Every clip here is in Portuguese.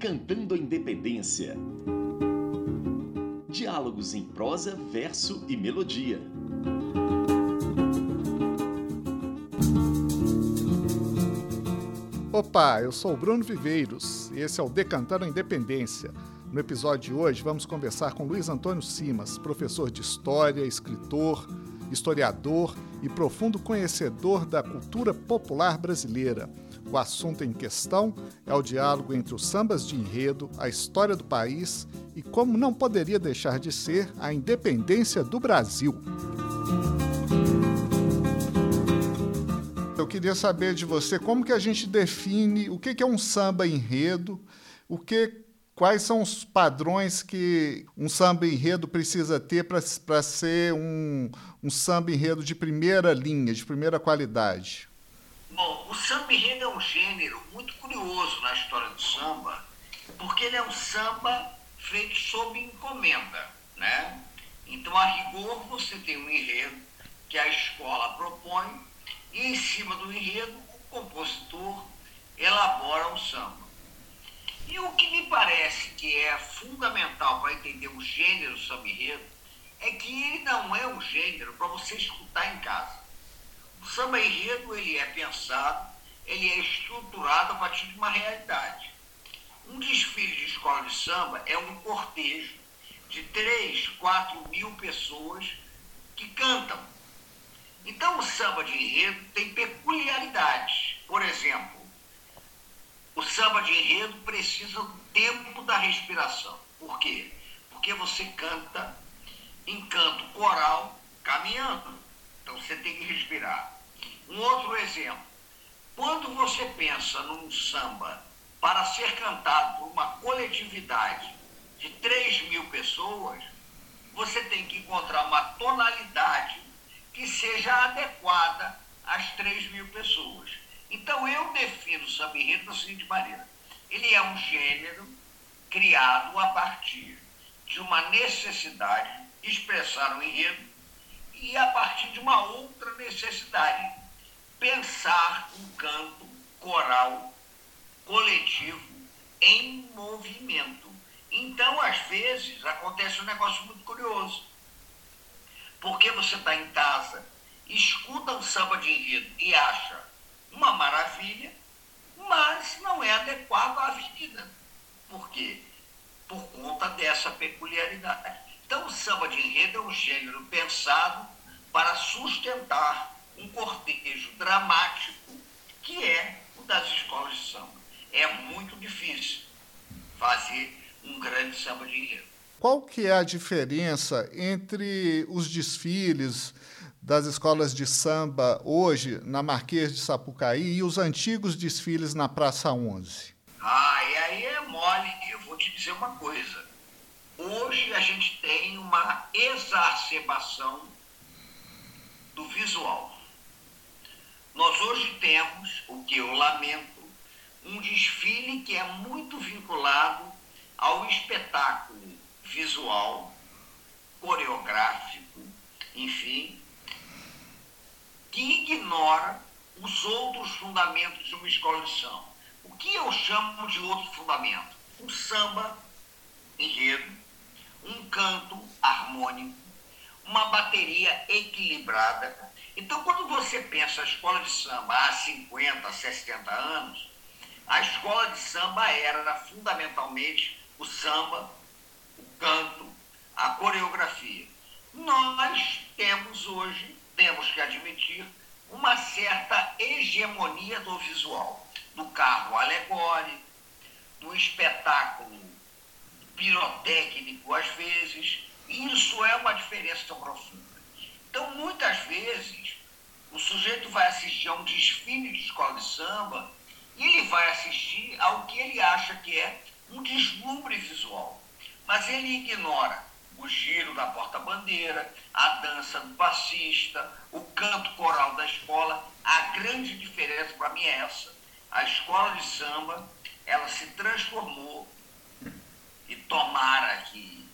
Decantando a Independência. Diálogos em prosa, verso e melodia. Opa, eu sou o Bruno Viveiros e esse é o Decantando a Independência. No episódio de hoje vamos conversar com Luiz Antônio Simas, professor de História, escritor, historiador e profundo conhecedor da cultura popular brasileira. O assunto em questão é o diálogo entre os sambas de enredo, a história do país e, como não poderia deixar de ser, a independência do Brasil. Eu queria saber de você como que a gente define o que é um samba enredo, o que quais são os padrões que um samba enredo precisa ter para ser um, um samba enredo de primeira linha, de primeira qualidade? Bom, o samba enredo é um gênero muito curioso na história do samba, porque ele é um samba feito sob encomenda, né? Então, a rigor, você tem um enredo que a escola propõe e em cima do enredo o compositor elabora o samba. E o que me parece que é fundamental para entender o gênero samba enredo é que ele não é um gênero para você escutar em casa. Samba enredo ele é pensado, ele é estruturado a partir de uma realidade. Um desfile de escola de samba é um cortejo de 3, 4 mil pessoas que cantam. Então o samba de enredo tem peculiaridades. Por exemplo, o samba de enredo precisa do tempo da respiração. Por quê? Porque você canta em canto coral caminhando. Então você tem que respirar. Um outro exemplo. Quando você pensa num samba para ser cantado por uma coletividade de 3 mil pessoas, você tem que encontrar uma tonalidade que seja adequada às 3 mil pessoas. Então eu defino o samba enredo da seguinte maneira. Ele é um gênero criado a partir de uma necessidade de expressar um enredo e a partir de uma outra necessidade, pensar um canto coral coletivo em movimento. Então, às vezes, acontece um negócio muito curioso. Porque você está em casa, escuta um samba de enredo e acha uma maravilha, mas não é adequado à avenida. Por quê? Por conta dessa peculiaridade. Então, o samba de enredo é um gênero pensado para sustentar um cortejo dramático que é o das escolas de samba. É muito difícil fazer um grande samba de enredo. Qual que é a diferença entre os desfiles das escolas de samba hoje na Marquês de Sapucaí e os antigos desfiles na Praça 11? Ah, e aí é mole. Eu vou te dizer uma coisa. Hoje a gente tem uma exacerbação do visual. Nós hoje temos, o que eu lamento, um desfile que é muito vinculado ao espetáculo visual, coreográfico, enfim, que ignora os outros fundamentos de uma escola de samba. O que eu chamo de outro fundamento? Um samba enredo, um canto harmônico, uma bateria equilibrada. Então, quando você pensa a escola de samba há 50, 60 anos, a escola de samba era fundamentalmente o samba, o canto, a coreografia. Nós temos hoje temos que admitir uma certa hegemonia do visual, do carro alegórico, do espetáculo pirotécnico, às vezes. Isso é uma diferença profunda. Então, muitas vezes, o sujeito vai assistir a um desfile de escola de samba e ele vai assistir ao que ele acha que é um deslumbre visual. Mas ele ignora o giro da porta-bandeira, a dança do passista, o canto coral da escola. A grande diferença para mim é essa. A escola de samba, ela se transformou e tomara que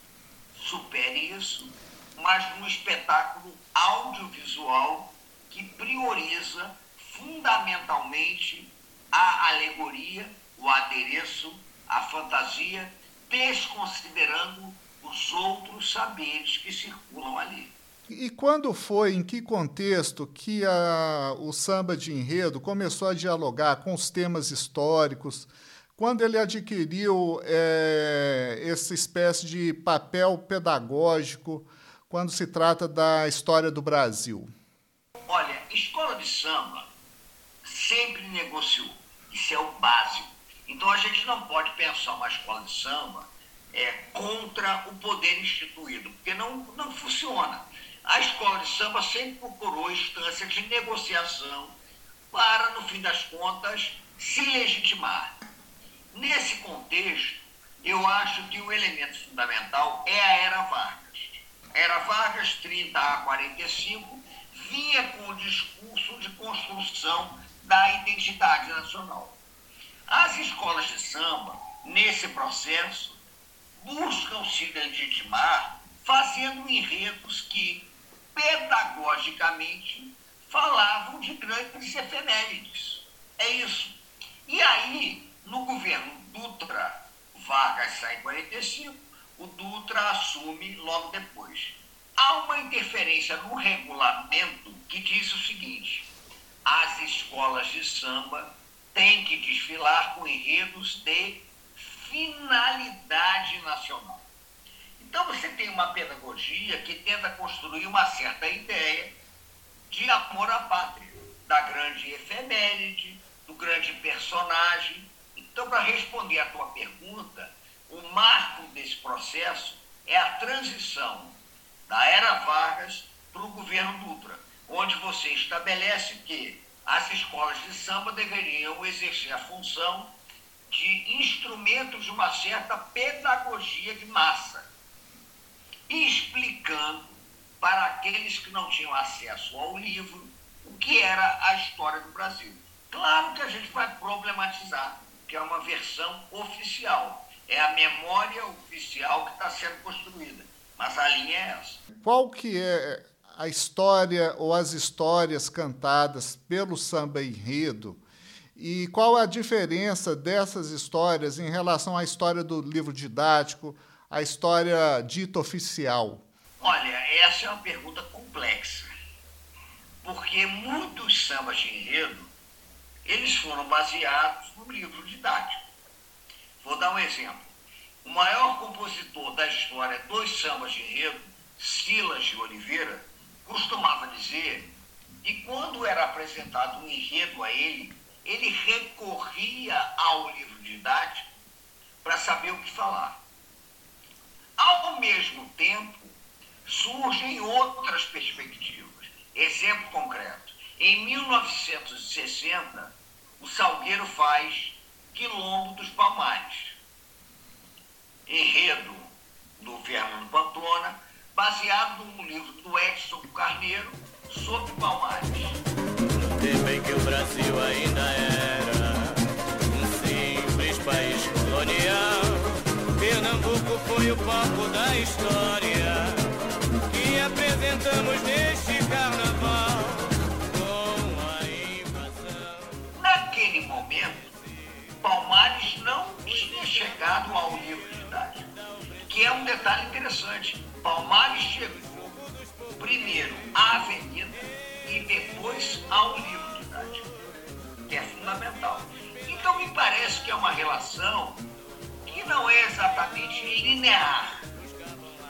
supere isso, mas num espetáculo audiovisual que prioriza fundamentalmente a alegoria, o adereço, a fantasia, desconsiderando os outros saberes que circulam ali. E quando foi, em que contexto, que a, o samba de enredo começou a dialogar com os temas históricos? Quando ele adquiriu é, essa espécie de papel pedagógico quando se trata da história do Brasil? Olha, escola de samba sempre negociou. Isso é o básico. Então a gente não pode pensar uma escola de samba é, contra o poder instituído, porque não, não funciona a escola de samba sempre procurou instâncias de negociação para, no fim das contas, se legitimar. Nesse contexto, eu acho que o elemento fundamental é a Era Vargas. Era Vargas, 30 a 45, vinha com o discurso de construção da identidade nacional. As escolas de samba, nesse processo, buscam se legitimar fazendo enredos que pedagogicamente falavam de grandes efemérides. É isso. E aí, no governo Dutra, Vargas sai em 45, o Dutra assume logo depois. Há uma interferência no regulamento que diz o seguinte: as escolas de samba têm que desfilar com enredos de finalidade nacional. Então você tem uma pedagogia que tenta construir uma certa ideia de amor à pátria, da grande efeméride, do grande personagem. Então, para responder à tua pergunta, o marco desse processo é a transição da era Vargas para o governo Dutra, onde você estabelece que as escolas de samba deveriam exercer a função de instrumentos de uma certa pedagogia de massa explicando para aqueles que não tinham acesso ao livro o que era a história do Brasil. Claro que a gente vai problematizar, que é uma versão oficial, é a memória oficial que está sendo construída, mas a linha é essa. Qual que é a história ou as histórias cantadas pelo samba enredo e qual a diferença dessas histórias em relação à história do livro didático, a história dita oficial? Olha, essa é uma pergunta complexa, porque muitos sambas de enredo, eles foram baseados no livro didático. Vou dar um exemplo. O maior compositor da história dos sambas de enredo, Silas de Oliveira, costumava dizer que quando era apresentado um enredo a ele, ele recorria ao livro didático para saber o que falar. Ao mesmo tempo, surgem outras perspectivas. Exemplo concreto: em 1960, o Salgueiro faz Quilombo dos Palmares, enredo do Fernando Pamplona, baseado no livro do Edson Carneiro, sobre Palmares. bem que o Brasil ainda era um simples país colonial Pernambuco foi o palco da história que apresentamos neste carnaval Palmares não tinha chegado ao livro didático, que é um detalhe interessante. Palmares chegou primeiro à avenida e depois ao livro didático, que é fundamental. Então me parece que é uma relação não é exatamente linear.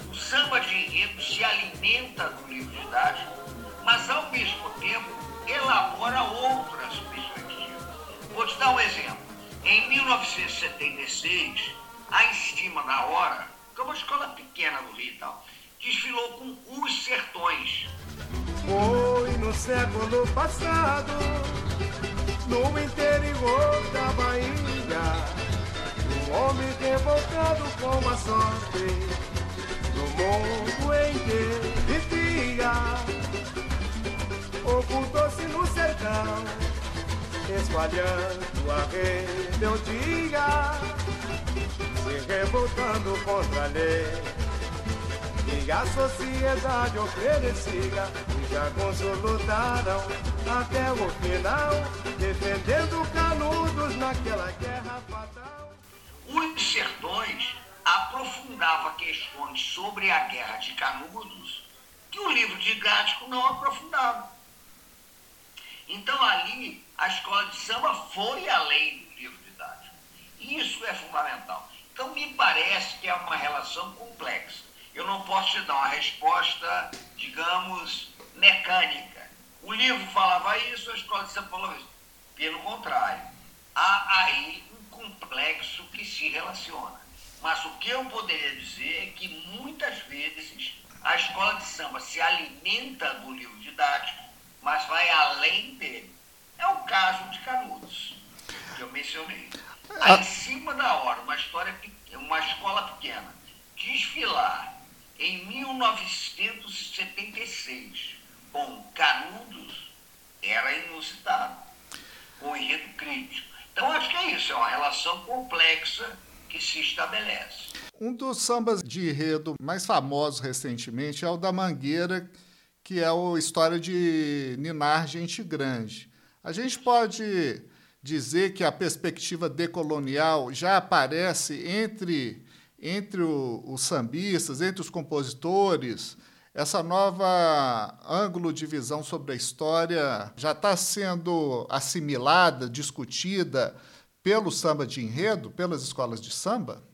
O samba de enredo se alimenta do livro didático, mas ao mesmo tempo elabora outras perspectivas. Vou te dar um exemplo. Em 1976, a Em Cima da Hora, que é uma escola pequena do Rio e tal, desfilou com Os Sertões. Foi no século passado, no interior da Bahia homem revoltado com a sorte no mundo em que vivia. Ocultou-se no sertão, espalhando a rebeldia, se revoltando contra a lei. E a sociedade oferecia, os jagunços lutaram até o final, defendendo canudos naquela guerra fatal. Os aprofundava questões sobre a Guerra de Canudos que o livro didático não aprofundava. Então ali a escola de samba foi além do livro didático. Isso é fundamental. Então me parece que é uma relação complexa. Eu não posso te dar uma resposta, digamos, mecânica. O livro falava isso, a escola de samba falou isso. Pelo contrário, há aí um complexo que se relaciona. Mas o que eu poderia dizer é que muitas vezes a escola de samba se alimenta do livro didático, mas vai além dele. É o caso de Canudos, que eu mencionei. Aí, em cima da hora, uma história, uma escola pequena, desfilar em 1976 com Canudos era inusitado, com enredo crítico. Então acho que é isso, é uma relação complexa que se estabelece. Um dos sambas de enredo mais famosos recentemente é o da Mangueira, que é a história de Ninar Gente Grande. A gente pode dizer que a perspectiva decolonial já aparece entre, entre o, os sambistas, entre os compositores. Essa nova ângulo de visão sobre a história já está sendo assimilada, discutida pelo samba de enredo, pelas escolas de samba?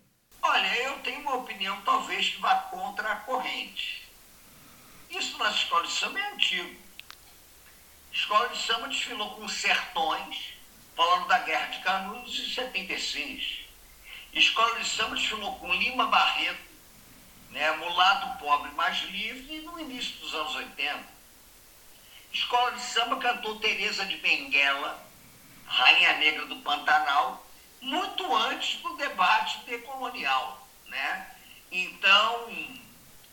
Olha, eu tenho uma opinião talvez que vá contra a corrente. Escolas de samba é antigo. Escola de samba desfilou com sertões, falando da Guerra de Canudos em 76. A escola de samba desfilou com Lima Barreto, né, mulato pobre mais livre, no início dos anos 80. A escola de samba cantou Teresa de Benguela, Rainha Negra do Pantanal, muito antes do debate decolonial. Né? Então,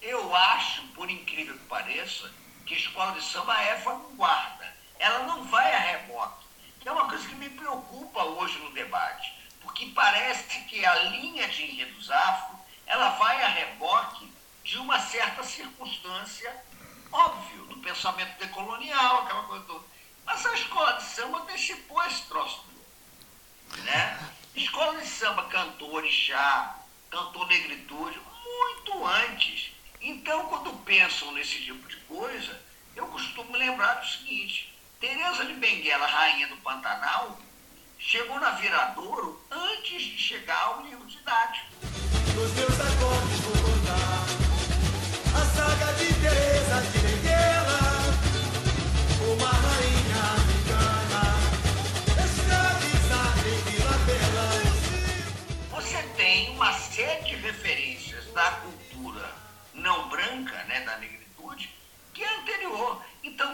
eu acho, por incrível que pareça, que a escola de samba é vanguarda. Ela não vai a reboque. Que é uma coisa que me preocupa hoje no debate, porque parece que a linha de enredos afro ela vai a reboque de uma certa circunstância óbvio, do pensamento decolonial, aquela coisa do. Mas a escola de samba antecipou esse troço. Né? Escola de samba cantou orixá, cantou negritude, muito antes. Então, quando pensam nesse tipo de coisa, eu costumo lembrar do seguinte: Teresa de Benguela, rainha do Pantanal, chegou na Viradouro antes de chegar ao livro didático. Nos meus acordes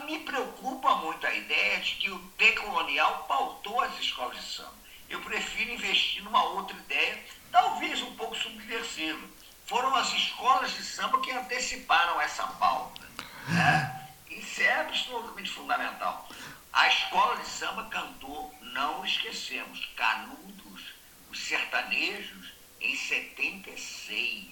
Me preocupa muito a ideia de que o decolonial pautou as escolas de samba. Eu prefiro investir numa outra ideia, talvez um pouco subversiva. Foram as escolas de samba que anteciparam essa pauta. Né? Isso é absolutamente fundamental. A escola de samba cantou, não esquecemos, Canudos, os sertanejos, em 76.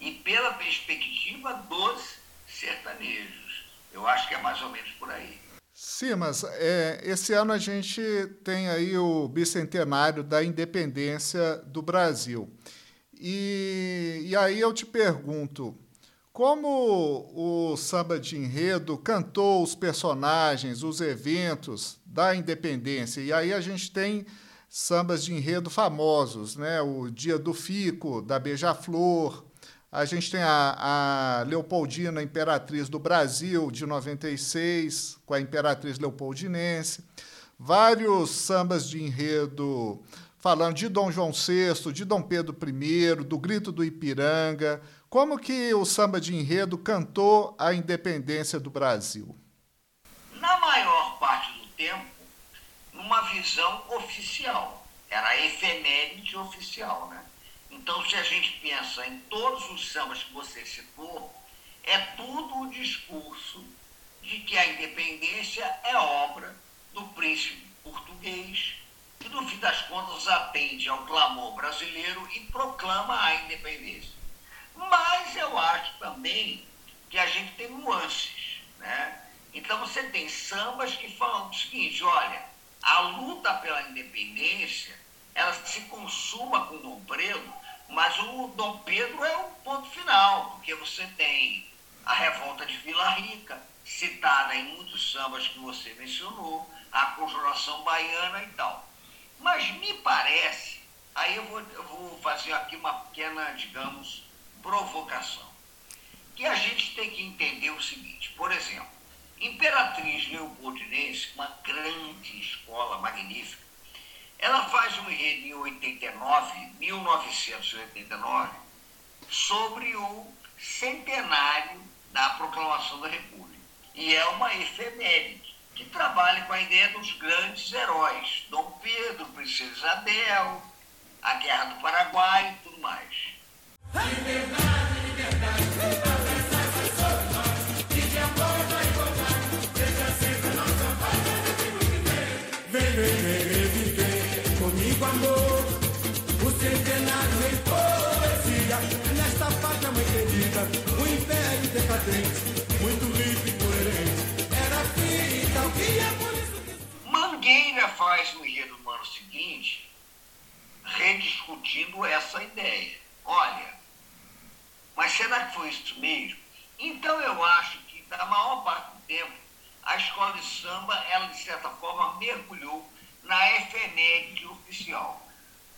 E pela perspectiva dos sertanejos. Eu acho que é mais ou menos por aí. Sim, mas é, esse ano a gente tem aí o bicentenário da independência do Brasil. E, e aí eu te pergunto, como o samba de enredo cantou os personagens, os eventos da independência? E aí a gente tem sambas de enredo famosos, né? O Dia do Fico, da Beija-Flor, a gente tem a, a, Leopoldina, Imperatriz do Brasil, de 96, com a Imperatriz Leopoldinense. Vários sambas de enredo falando de Dom João VI, de Dom Pedro I, do Grito do Ipiranga. Como que o samba de enredo cantou a independência do Brasil? Na maior parte do tempo, numa visão oficial. Era efeméride oficial, né? Então, se a gente pensa em todos os sambas que você citou, é tudo o discurso de que a independência é obra do príncipe português, que no fim das contas atende ao clamor brasileiro e proclama a independência. Mas eu acho também que a gente tem nuances, né? Então você tem sambas que falam o seguinte, olha, a luta pela independência, ela se consuma com Dom Pedro Mas o Dom Pedro é o ponto final, porque você tem a revolta de Vila Rica, citada em muitos sambas que você mencionou, a conjuração baiana e tal. Mas me parece, aí eu vou, eu vou fazer aqui uma pequena, digamos, provocação, que a gente tem que entender o seguinte, por exemplo, Imperatriz Leopoldinense, uma grande escola magnífica, ela faz um enredo em 89, 1989, sobre o centenário da proclamação da República. E é uma efeméride que trabalha com a ideia dos grandes heróis, Dom Pedro, Princesa Isabel, a Guerra do Paraguai e tudo mais. Mangueira faz no enredo do ano seguinte, rediscutindo essa ideia. Olha, mas será que foi isso mesmo? Então eu acho que, na maior parte do tempo, a escola de samba, ela de certa forma mergulhou na efeméride oficial.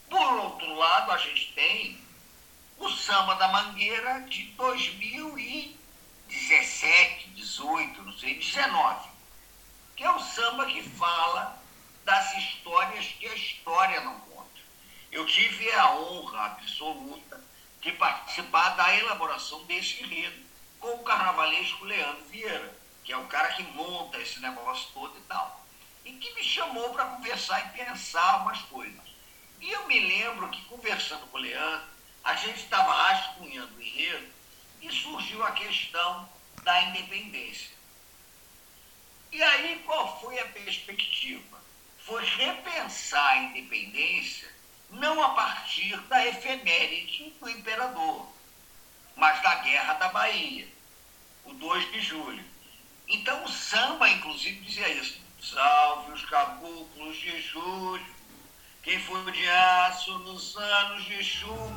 Por outro lado, a gente tem o samba da Mangueira de 2017, 18, não sei, 19, que é o samba que fala das histórias que a história não conta. Eu tive a honra absoluta de participar da elaboração desse enredo com o carnavalesco Leandro Vieira, que é o cara que monta esse negócio todo e tal e que me chamou para conversar e pensar umas coisas. E eu me lembro que, conversando com o Leandro, a gente estava rascunhando o enredo e surgiu a questão da independência. E aí, qual foi a perspectiva? Foi repensar a independência não a partir da efeméride do imperador, mas da Guerra da Bahia, o 2 de julho. Então, o samba, inclusive, dizia isso Salve os caboclos de julho, quem foi de aço nos anos de chuva.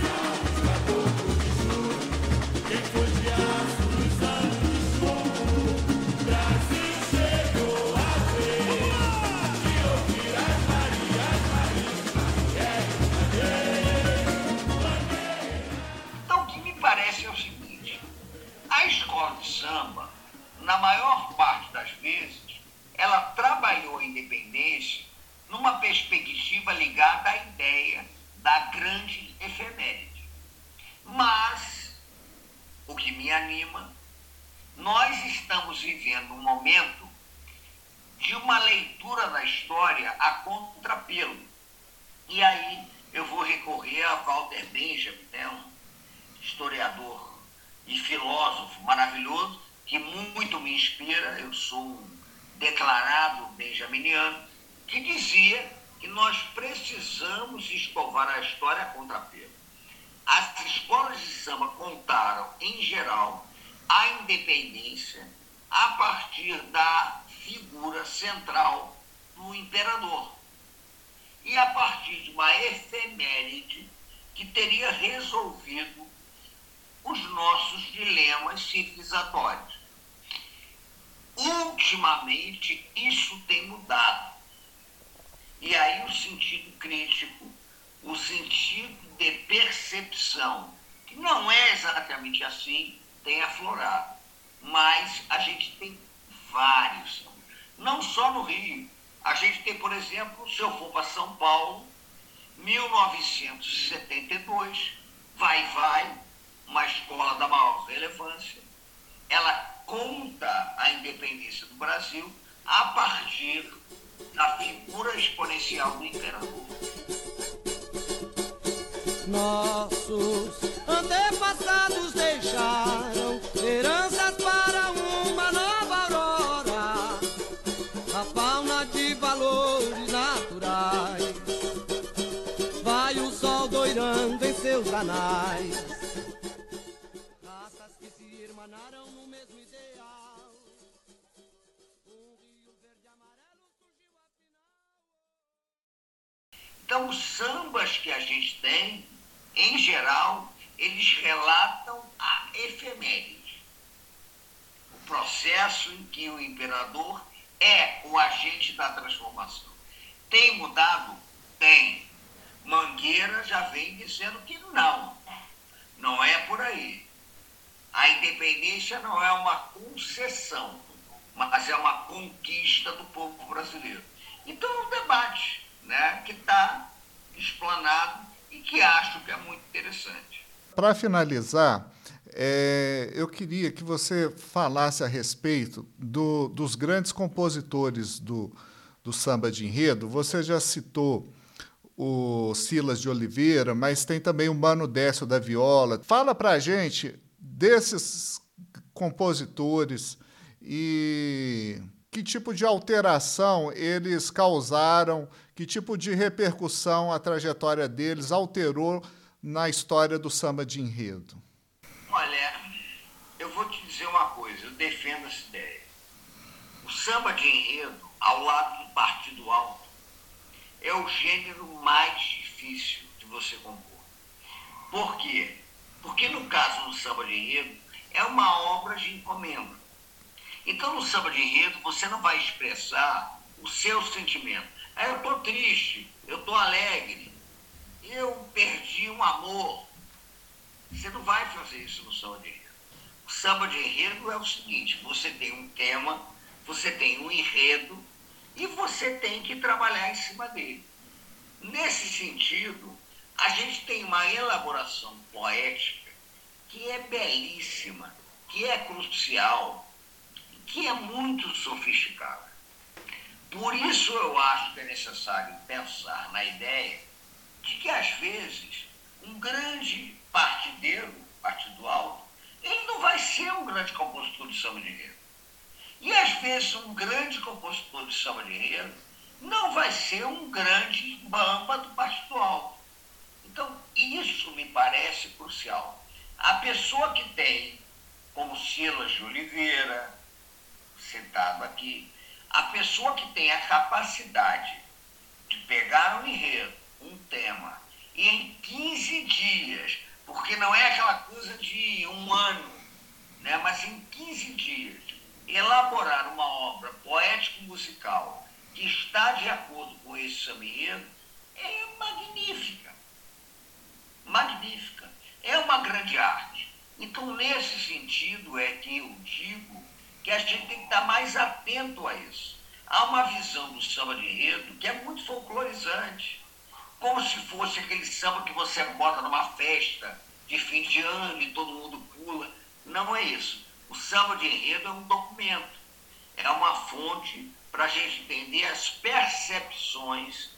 Salve os caboclos de julho, quem foi de samba, na maior parte das vezes, ela trabalhou a independência numa perspectiva ligada à ideia da grande efeméride. Mas, o que me anima, nós estamos vivendo um momento de uma leitura da história a contrapelo. E aí eu vou recorrer a Walter Benjamin, né, um historiador e filósofo maravilhoso, que muito me inspira. Eu sou um declarado benjaminiano, que dizia que nós precisamos escovar a história contra pelo. As escolas de samba contaram, em geral, a independência a partir da figura central do imperador. E a partir de uma efeméride que teria resolvido os nossos dilemas civilizatórios. Ultimamente, isso tem mudado. E aí o sentido crítico, o sentido de percepção, que não é exatamente assim, tem aflorado. Mas a gente tem vários, não só no Rio. A gente tem, por exemplo, se eu for para São Paulo, 1972, vai, vai, uma escola da maior relevância. Ela conta a independência do Brasil a partir da figura exponencial do imperador. Nossos antepassados deixaram Então, os sambas que a gente tem em geral, eles relatam a efeméride, o processo em que o imperador é o agente da transformação. Tem mudado? Tem. Mangueira já vem dizendo que não. Não é por aí. A independência não é uma concessão, mas é uma conquista do povo brasileiro. Então é um debate né, que está explanado e que acho que é muito interessante. Para finalizar, é, eu queria que você falasse a respeito do, dos grandes compositores do, do samba de enredo. Você já citou o Silas de Oliveira, mas tem também o Mano Décio da Viola. Fala para a gente desses compositores e que tipo de alteração eles causaram, que tipo de repercussão a trajetória deles alterou na história do samba de enredo. Olha, eu vou te dizer uma coisa, eu defendo essa ideia. O samba de enredo, ao lado do partido alto, é o gênero mais difícil de você compor. Por quê? Porque no caso do samba de enredo, é uma obra de encomenda. Então no samba de enredo você não vai expressar o seu sentimento. Ah, eu estou triste, eu estou alegre, eu perdi um amor, você não vai fazer isso no samba de enredo. O samba de enredo é o seguinte: você tem um tema, você tem um enredo e você tem que trabalhar em cima dele. Nesse sentido, a gente tem uma elaboração poética que é belíssima, que é crucial, que é muito sofisticada. Por isso eu acho que é necessário pensar na ideia de que às vezes um grande partideiro, partido alto, ele não vai ser um grande compositor de samba de enredo. E às vezes um grande compositor de samba de enredo não vai ser um grande bamba do partido alto. Então, isso me parece crucial. A pessoa que tem, como Silas de Oliveira, citado aqui, a pessoa que tem a capacidade de pegar um enredo, um tema, e em 15 dias porque não é aquela coisa de um ano, né? mas em 15 dias, elaborar uma obra poético-musical que está de acordo com esse samba é magnífica. Magnífica. É uma grande arte. Então, nesse sentido, é que eu digo que a gente tem que estar mais atento a isso. Há uma visão do samba de enredo que é muito folclorizante como se fosse aquele samba que você bota numa festa de fim de ano e todo mundo pula. Não é isso. O samba de enredo é um documento, é uma fonte para a gente entender as percepções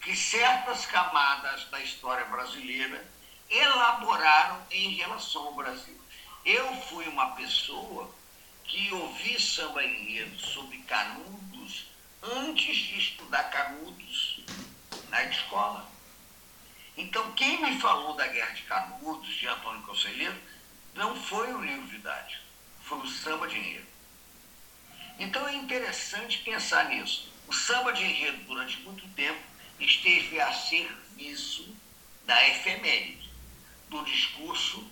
que certas camadas da história brasileira elaboraram em relação ao Brasil. Eu fui uma pessoa que ouvi samba enredo sobre canudos antes de estudar canudos na escola. Então, quem me falou da Guerra de Canudos, de Antônio Conselheiro, não foi o livro didático, foi o samba de enredo. Então, é interessante pensar nisso. O samba de enredo, durante muito tempo, esteve a serviço da efeméride, do discurso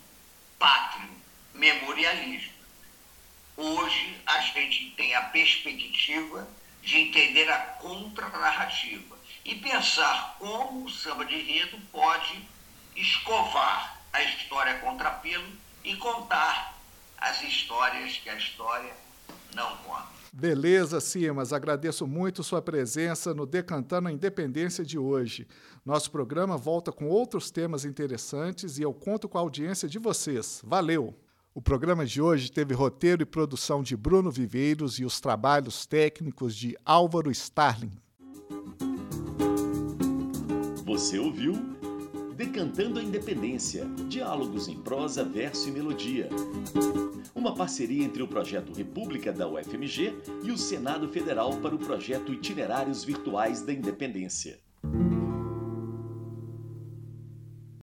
pátrio, memorialismo. Hoje, a gente tem a perspectiva de entender a contranarrativa e pensar como o samba de enredo pode escovar a história contra pelo e contar as histórias que a história não conta. Beleza, Simas. Agradeço muito sua presença no Decantando a Independência de hoje. Nosso programa volta com outros temas interessantes e eu conto com a audiência de vocês. Valeu! O programa de hoje teve roteiro e produção de Bruno Viveiros e os trabalhos técnicos de Álvaro Starling. Você ouviu Decantando a Independência Diálogos em prosa, verso e melodia. Uma parceria entre o projeto República da UFMG e o Senado Federal para o projeto Itinerários Virtuais da Independência.